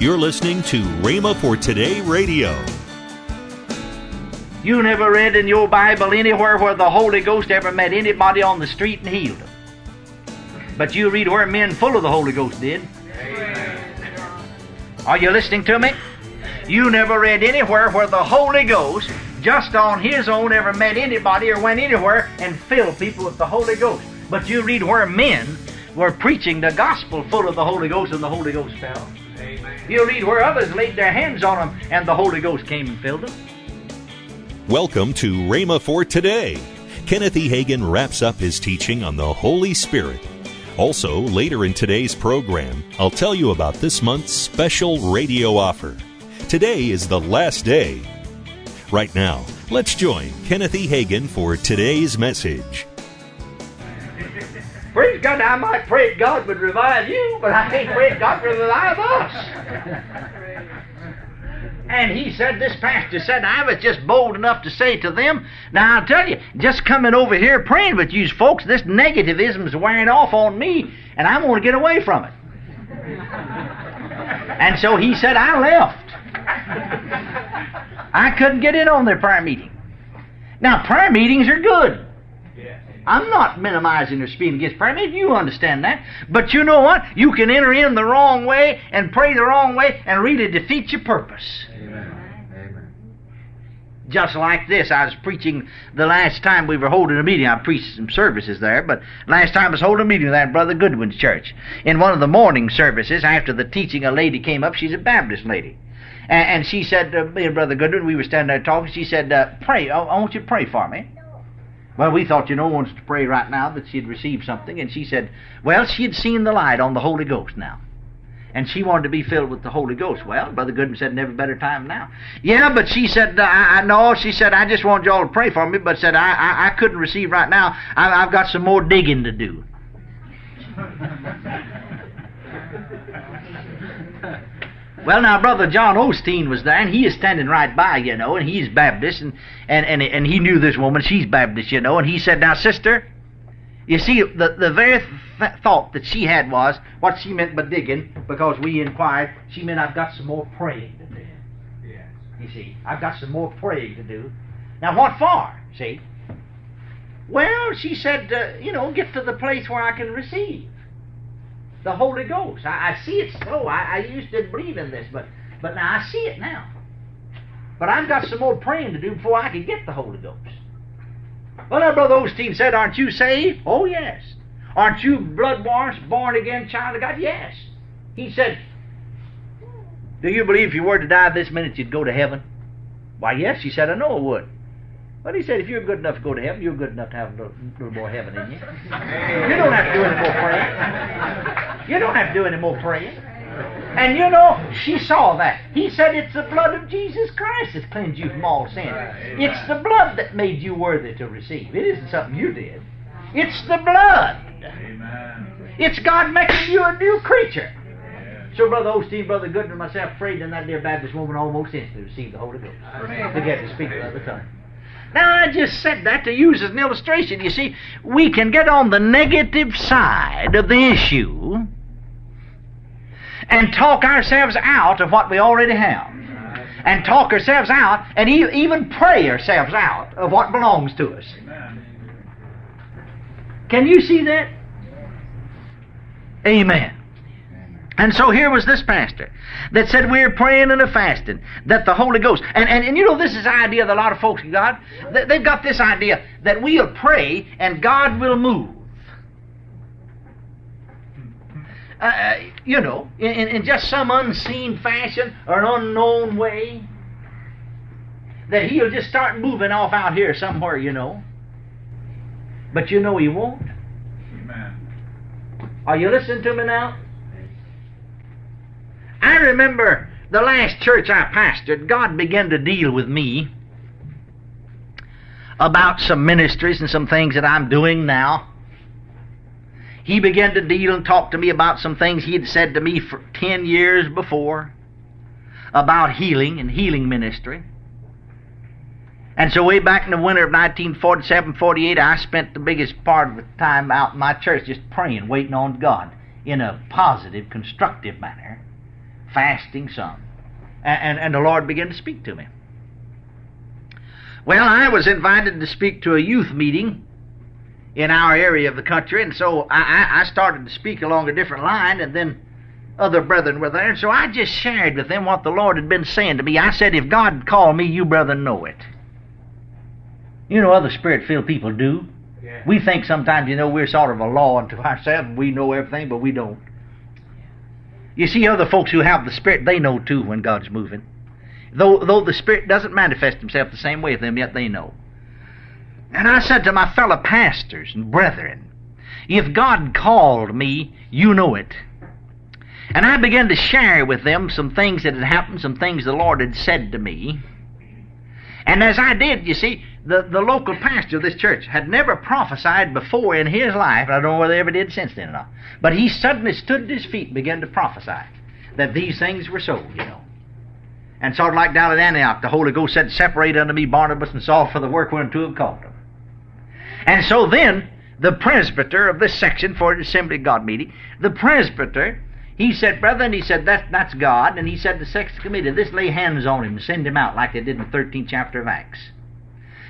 You're listening to Rhema for Today Radio. You never read in your Bible anywhere where the Holy Ghost ever met anybody on the street and healed them. But you read where men full of the Holy Ghost did. Are you listening to me? You never read anywhere where the Holy Ghost, just on his own, ever met anybody or went anywhere and filled people with the Holy Ghost. But you read where men were preaching the gospel full of the Holy Ghost and the Holy Ghost fell. You read where others laid their hands on them and the Holy Ghost came and filled them. Welcome to Rhema for Today. Kenneth E. Hagin wraps up his teaching on the Holy Spirit. Also, later in today's program, I'll tell you about this month's special radio offer. Today is the last day. Right now, let's join Kenneth E. Hagin for today's message. Praise God, I might pray God would revive you, but I can't pray God to revive us. And he said, this pastor said, I was just bold enough to say to them, now I'll tell you, just coming over here praying with you folks, this negativism is wearing off on me, and I want to get away from it. and so he said, I left. I couldn't get in on their prayer meeting. Now, prayer meetings are good. I'm not minimizing or speaking against prayer meetings. You understand that. But you know what? You can enter in the wrong way and pray the wrong way and really defeat your purpose. Amen. Amen. Just like this, I was preaching the last time we were holding a meeting. I preached some services there, but last time I was holding a meeting there at Brother Goodwin's church. In one of the morning services, after the teaching, a lady came up. She's a Baptist lady. And, and she said, uh, me and Brother Goodwin, we were standing there talking. She said, uh, Pray, I want you to pray for me. Well, we thought, you know, wants to pray right now that she'd received something. And she said, well, she had seen the light on the Holy Ghost now. And she wanted to be filled with the Holy Ghost. Well, Brother Goodman said, never better time now. Yeah, but she said, uh, I, I know. She said, I just want y'all to pray for me, but said, I, I, I couldn't receive right now. I, I've got some more digging to do. Well, now, Brother John Osteen was there, and he is standing right by, you know, and he's Baptist, and, and, and, and he knew this woman, she's Baptist, you know, and he said, Now, sister, you see, the, the very th- thought that she had was, what she meant by digging, because we inquired, she meant, I've got some more praying to do. Yes. You see, I've got some more praying to do. Now, what for, see? Well, she said, uh, you know, get to the place where I can receive the Holy Ghost. I, I see it so. I, I used to believe in this, but but now I see it now. But I've got some more praying to do before I can get the Holy Ghost. Well, now Brother Osteen said, Aren't you saved? Oh, yes. Aren't you blood washed, born again child of God? Yes. He said, Do you believe if you were to die this minute you'd go to heaven? Why, yes. He said, I know I would. But he said, if you're good enough to go to heaven, you're good enough to have a little, little more heaven in you. You don't have to do any more praying. You don't have to do any more praying. And you know, she saw that. He said, It's the blood of Jesus Christ that cleansed you from all sin. It's the blood that made you worthy to receive. It isn't something you did. It's the blood. It's God making you a new creature. So Brother Osteen, Brother Goodman, and myself prayed, and that dear Baptist woman almost instantly received the Holy Ghost to get to speak another tongue. Now, I just said that to use as an illustration. You see, we can get on the negative side of the issue and talk ourselves out of what we already have. And talk ourselves out and e- even pray ourselves out of what belongs to us. Can you see that? Amen. And so here was this pastor that said we're praying and a fasting that the Holy Ghost and, and, and you know this is the idea that a lot of folks got they've got this idea that we'll pray and God will move. Uh, you know, in, in just some unseen fashion or an unknown way, that He'll just start moving off out here somewhere, you know. But you know He won't. Amen. Are you listening to me now? I remember the last church I pastored, God began to deal with me about some ministries and some things that I'm doing now. He began to deal and talk to me about some things he had said to me for 10 years before about healing and healing ministry. And so, way back in the winter of 1947 48, I spent the biggest part of the time out in my church just praying, waiting on God in a positive, constructive manner fasting some. And, and, and the Lord began to speak to me. Well, I was invited to speak to a youth meeting in our area of the country, and so I, I started to speak along a different line, and then other brethren were there, and so I just shared with them what the Lord had been saying to me. I said, if God called me, you brethren know it. You know, other spirit filled people do. Yeah. We think sometimes, you know, we're sort of a law unto ourselves, we know everything, but we don't. You see, other folks who have the Spirit, they know too when God's moving. Though, though the Spirit doesn't manifest Himself the same way with them, yet they know. And I said to my fellow pastors and brethren, if God called me, you know it. And I began to share with them some things that had happened, some things the Lord had said to me. And as I did, you see, the, the local pastor of this church had never prophesied before in his life. I don't know whether they ever did since then or not. But he suddenly stood at his feet and began to prophesy that these things were so, you know. And sort of like down at Antioch, the Holy Ghost said, Separate unto me Barnabas and Saul for the work whereunto have called. And so then, the presbyter of this section for the Assembly of God meeting, the presbyter, he said, Brethren, he said, that, that's God. And he said, the section committee, this lay hands on him send him out like they did in the 13th chapter of Acts.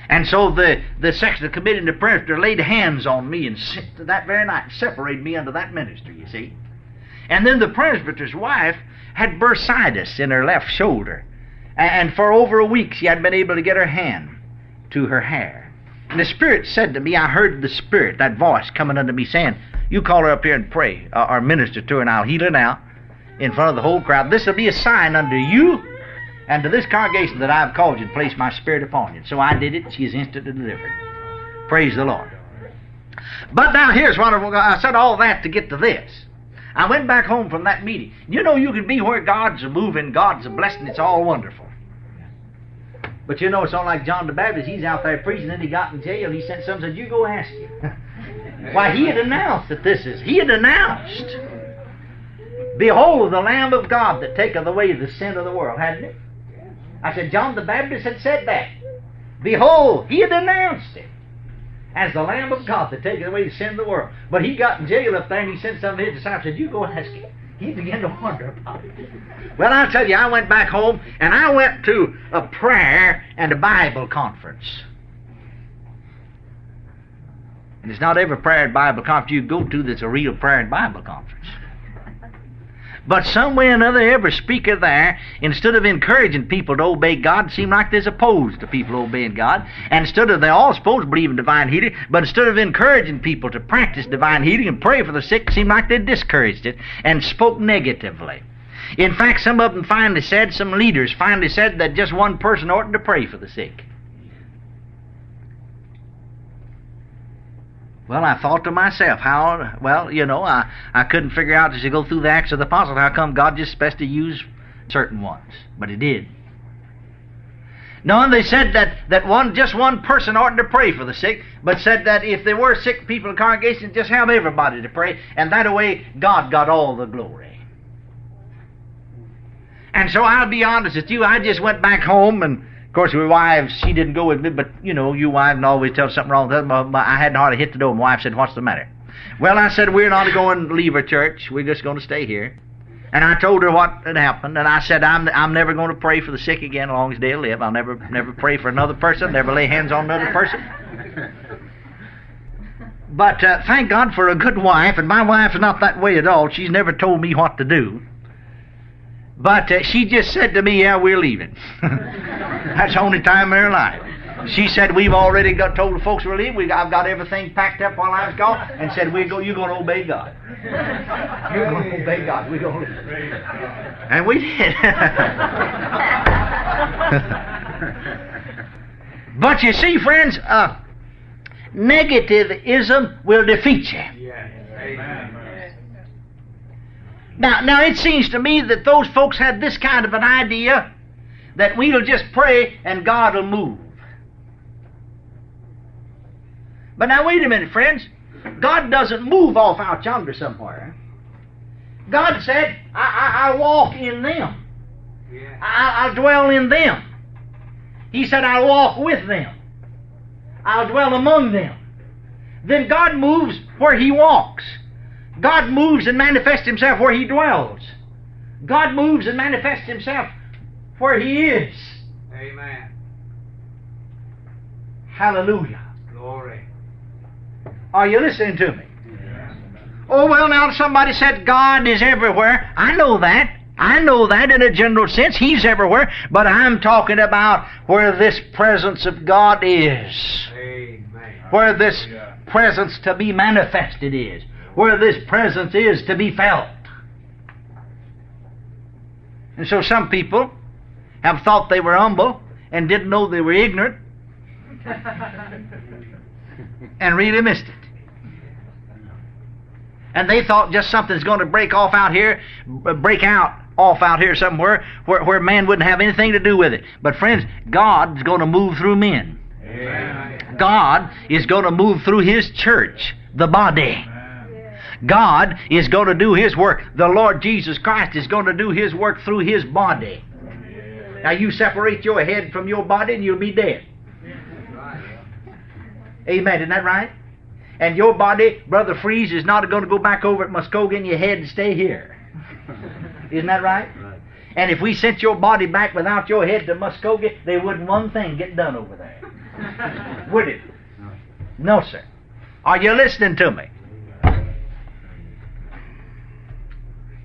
And so the, the section committee and the presbyter laid hands on me and that very night separated me under that ministry, you see. And then the presbyter's wife had bursitis in her left shoulder. And for over a week she hadn't been able to get her hand to her hair. And the Spirit said to me, I heard the Spirit, that voice coming unto me saying, You call her up here and pray, uh, or minister to her, and I'll heal her now in front of the whole crowd. This will be a sign unto you and to this congregation that I have called you to place my spirit upon you. So I did it. She is instantly delivered. Praise the Lord. But now here's what I said all that to get to this. I went back home from that meeting. You know, you can be where God's a moving, God's a blessing. It's all wonderful. But you know, it's not like John the Baptist. He's out there preaching, and he got in jail. And He sent some said, "You go ask him." Why, he had announced that this is. He had announced, "Behold, the Lamb of God that taketh away the sin of the world," hadn't it? I said, John the Baptist had said that. Behold, he had announced it as the Lamb of God that taketh away the sin of the world. But he got in jail up there and he sent some of his disciples said, You go ask him. He began to wonder about it. Well, I'll tell you, I went back home and I went to a prayer and a Bible conference. And it's not every prayer and Bible conference you go to that's a real prayer and Bible conference. But some way or another, every speaker there, instead of encouraging people to obey God, seemed like they're opposed to people obeying God. And instead of, they all supposed to believe in divine healing, but instead of encouraging people to practice divine healing and pray for the sick, seemed like they discouraged it and spoke negatively. In fact, some of them finally said, some leaders finally said that just one person oughtn't to pray for the sick. Well, I thought to myself, how, well, you know, I, I couldn't figure out as you go through the Acts of the Apostles how come God just supposed to use certain ones. But He did. No, and they said that, that one just one person oughtn't to pray for the sick, but said that if there were sick people in the congregation, just have everybody to pray, and that way God got all the glory. And so I'll be honest with you, I just went back home and course, my wife, she didn't go with me, but you know, you wife wives always tell something wrong with them. I hadn't hardly hit the door. My wife said, What's the matter? Well, I said, We're not going to leave our church. We're just going to stay here. And I told her what had happened, and I said, I'm, I'm never going to pray for the sick again as long as they live. I'll never, never pray for another person, never lay hands on another person. But uh, thank God for a good wife, and my wife is not that way at all. She's never told me what to do. But uh, she just said to me, "Yeah, we're leaving." That's the only time in her life. She said, "We've already got told the folks we're leaving. We, I've got everything packed up while I was gone, and said we go. You're going to obey God. You're going to obey God. We're going to leave." And we did. but you see, friends, uh, negativism will defeat you. Yeah. Now, now it seems to me that those folks had this kind of an idea that we'll just pray and God will move. But now wait a minute, friends. God doesn't move off out yonder somewhere. God said, I, I, I walk in them. Yeah. I, I dwell in them. He said, I'll walk with them. I'll dwell among them. Then God moves where He walks. God moves and manifests himself where he dwells. God moves and manifests Himself where He is. Amen. Hallelujah. Glory. Are you listening to me? Oh, well, now somebody said God is everywhere. I know that. I know that in a general sense. He's everywhere. But I'm talking about where this presence of God is. Amen. Where this presence to be manifested is. Where this presence is to be felt. And so some people have thought they were humble and didn't know they were ignorant and really missed it. And they thought just something's going to break off out here, break out off out here somewhere where, where man wouldn't have anything to do with it. But friends, God's going to move through men. Amen. God is going to move through His church, the body. God is going to do His work. The Lord Jesus Christ is going to do His work through His body. Now you separate your head from your body and you'll be dead. Amen. Isn't that right? And your body, Brother Freeze, is not going to go back over at Muskogee and your head and stay here. Isn't that right? And if we sent your body back without your head to Muskogee, they wouldn't one thing get done over there. Would it? No, sir. Are you listening to me?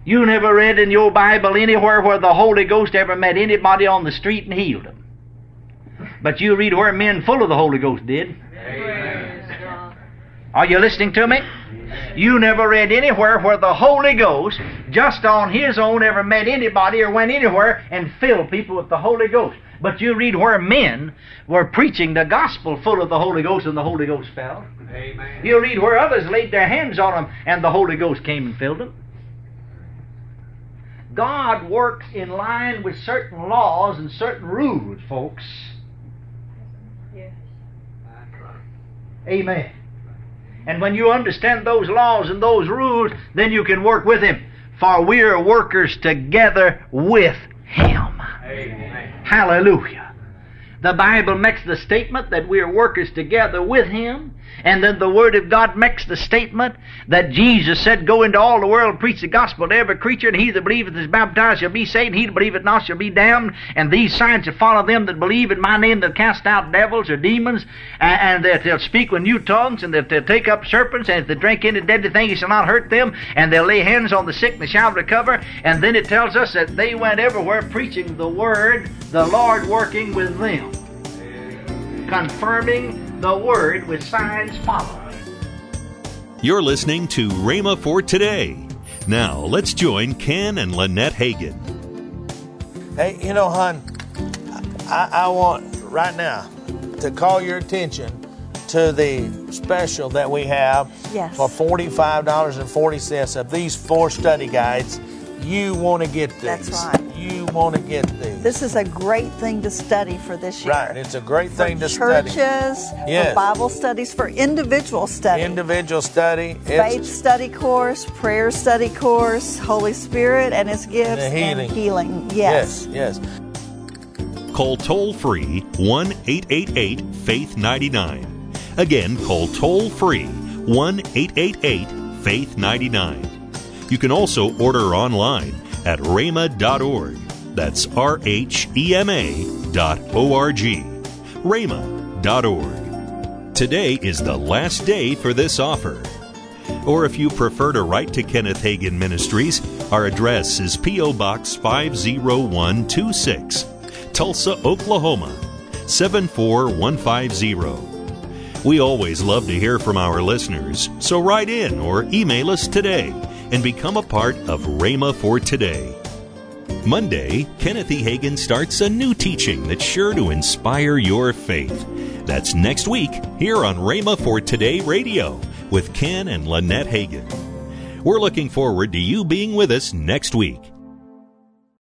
You never read in your Bible anywhere where the Holy Ghost ever met anybody on the street and healed them. But you read where men full of the Holy Ghost did. Are you listening to me? You never read anywhere where the Holy Ghost, just on His own, ever met anybody or went anywhere and filled people with the Holy Ghost. But you read where men were preaching the gospel full of the Holy Ghost and the Holy Ghost fell. Amen. You read where others laid their hands on them and the Holy Ghost came and filled them. God works in line with certain laws and certain rules, folks. Right. Amen. And when you understand those laws and those rules, then you can work with Him. For we are workers together with Him. Amen. Hallelujah. The Bible makes the statement that we are workers together with Him, and then the Word of God makes the statement that Jesus said, Go into all the world preach the gospel to every creature, and he that believeth is baptized shall be saved, and he that believeth not shall be damned. And these signs shall follow them that believe in my name that cast out devils or demons, and, and that they'll speak with new tongues, and that they'll take up serpents, and if they drink any deadly thing, it shall not hurt them, and they'll lay hands on the sick, and they shall recover. And then it tells us that they went everywhere preaching the Word, the Lord working with them confirming the word with signs following. You're listening to Rhema for today. Now, let's join Ken and Lynette Hagin. Hey, you know, hon, I, I want right now to call your attention to the special that we have Yes. for $45.40 of these four study guides. You want to get these. That's right. You want to get these. This is a great thing to study for this year. right. It's a great For thing to churches, study. Yes. for Bible studies, for individual study. Individual study. Faith It's, study course, prayer study course, Holy Spirit and His gifts, And the healing. healing. Yes. Yes. yes, Call toll free 1 888 Faith 99. Again, call toll free 1 888 Faith 99. You can also order online at rhema.org. That's R H E M A dot O R G. rhema.org. Today is the last day for this offer. Or if you prefer to write to Kenneth Hagin Ministries, our address is P.O. Box 50126, Tulsa, Oklahoma 74150. We always love to hear from our listeners, so write in or email us today and become a part of Rhema for Today. Monday, Kenneth E. Hagin starts a new teaching that's sure to inspire your faith. That's next week here on Rhema for Today Radio with Ken and Lynette Hagin. We're looking forward to you being with us next week.